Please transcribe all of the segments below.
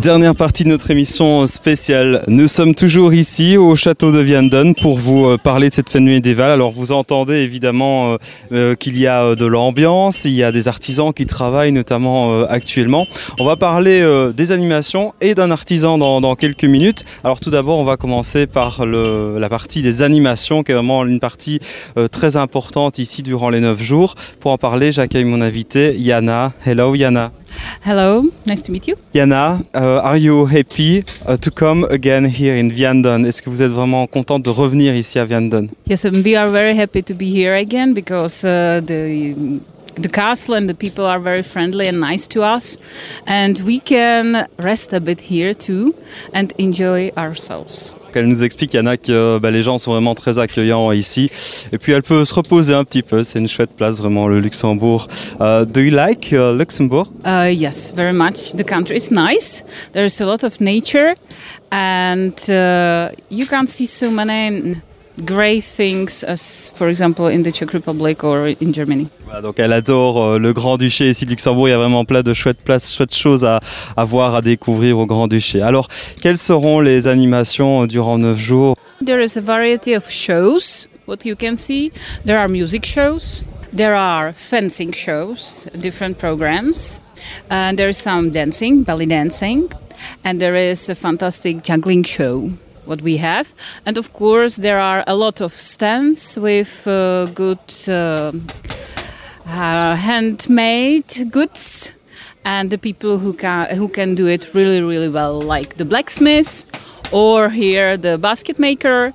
Dernière partie de notre émission spéciale. Nous sommes toujours ici au château de Vianden pour vous euh, parler de cette fête médiévale. Alors vous entendez évidemment euh, euh, qu'il y a de l'ambiance, il y a des artisans qui travaillent notamment actuellement. On va parler des animations et d'un artisan dans, quelques minutes. Alors tout d'abord on va commencer par la partie des animations qui est vraiment une partie très importante ici durant les 9 jours. Pour en parler j'accueille mon invité Yana. Hello Yana. Hello, nice to meet you. Yana, uh, are you happy uh, to come again here in Vianden? Est-ce que vous êtes vraiment contente de revenir ici à Vianden? Yes, and we are very happy to be here again because uh, the the castle and the people are very friendly and nice to us and we can rest a bit here too and enjoy ourselves. Elle nous explique, Yana, que euh, bah, les gens sont vraiment très accueillants ici. Et puis elle peut se reposer un petit peu. C'est une chouette place, vraiment, le Luxembourg. Uh, do you like uh, Luxembourg? Uh, yes, very much. The country is nice. There is a lot of nature. And uh, you can't see so many great things as, for example, in the Czech Republic or in Germany. donc elle adore euh, le Grand-Duché ici de Luxembourg. Il y a vraiment plein de chouettes places, chouettes choses à, à voir, à découvrir au Grand-Duché. Alors, quelles seront les animations durant neuf jours? There is a variety of shows. What you can see, there are music shows, there are fencing shows, different programs, and there is some dancing, belly dancing, and there is a fantastic juggling show what we have. And of course, there are a lot of stands with uh, good uh, uh, handmade goods and the people who can who can do it really really well like the blacksmith or here the basket maker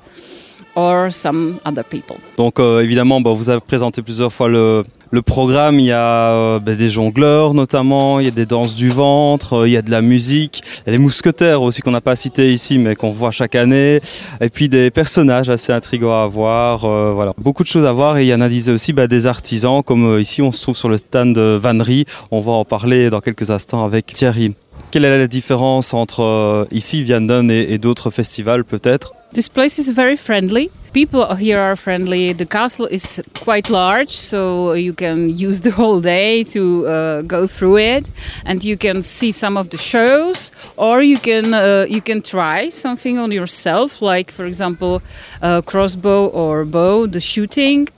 or some other people. Donc euh, évidemment, bah, vous avez présenté plusieurs fois le, le programme, il y a euh, ben, des jongleurs notamment, il y a des danses du ventre, euh, il y a de la musique, il y a les mousquetaires aussi qu'on n'a pas cité ici mais qu'on voit chaque année, et puis des personnages assez intrigants à voir, euh, voilà, beaucoup de choses à voir. Et il y en a disait aussi ben, des artisans comme ici on se trouve sur le stand de Vannerie, on va en parler dans quelques instants avec Thierry. Quelle est la différence entre ici Vianden et d'autres festivals peut-être? This place is very friendly. people here are friendly. The castle is quite large, so you can use the whole day to uh, go through it, and you can see some of the shows, or you can uh, you can try something on yourself, like for example, uh, crossbow or bow, the shooting.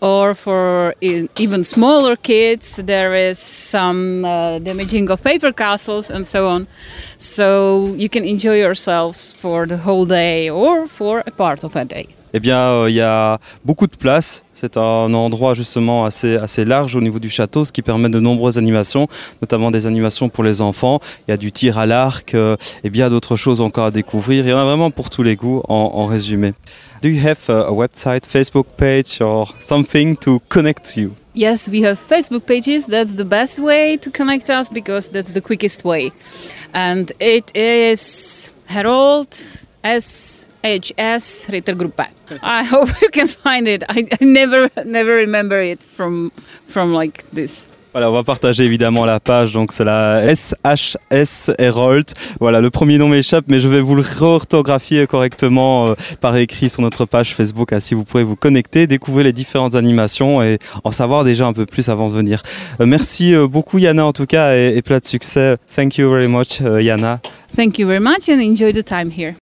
Or for even smaller kids, there is some uh, damaging of paper castles and so on. So you can enjoy yourselves for the whole day or for a part of a day eh bien, euh, il y a beaucoup de place. C'est un endroit justement assez, assez large au niveau du château, ce qui permet de nombreuses animations, notamment des animations pour les enfants. Il y a du tir à l'arc euh, et bien d'autres choses encore à découvrir. Il y en a vraiment pour tous les goûts en, en résumé. Do you have a, website, Facebook page or something to connect you? Yes, we have Facebook pages. That's the best way to connect us because that's the quickest way. And it is Harold S. HS Rittergruppe. I hope you can find it. I, I never never remember it from from like this. Voilà, on va partager évidemment la page, donc c'est la SHS Herold. Voilà, le premier nom m'échappe, mais je vais vous le orthographier correctement euh, par écrit sur notre page Facebook, ainsi vous pouvez vous connecter, découvrir les différentes animations et en savoir déjà un peu plus avant de venir. Euh, merci euh, beaucoup Yana en tout cas et, et plein de succès. Thank you very much Yana. Thank you very much and enjoy the time here.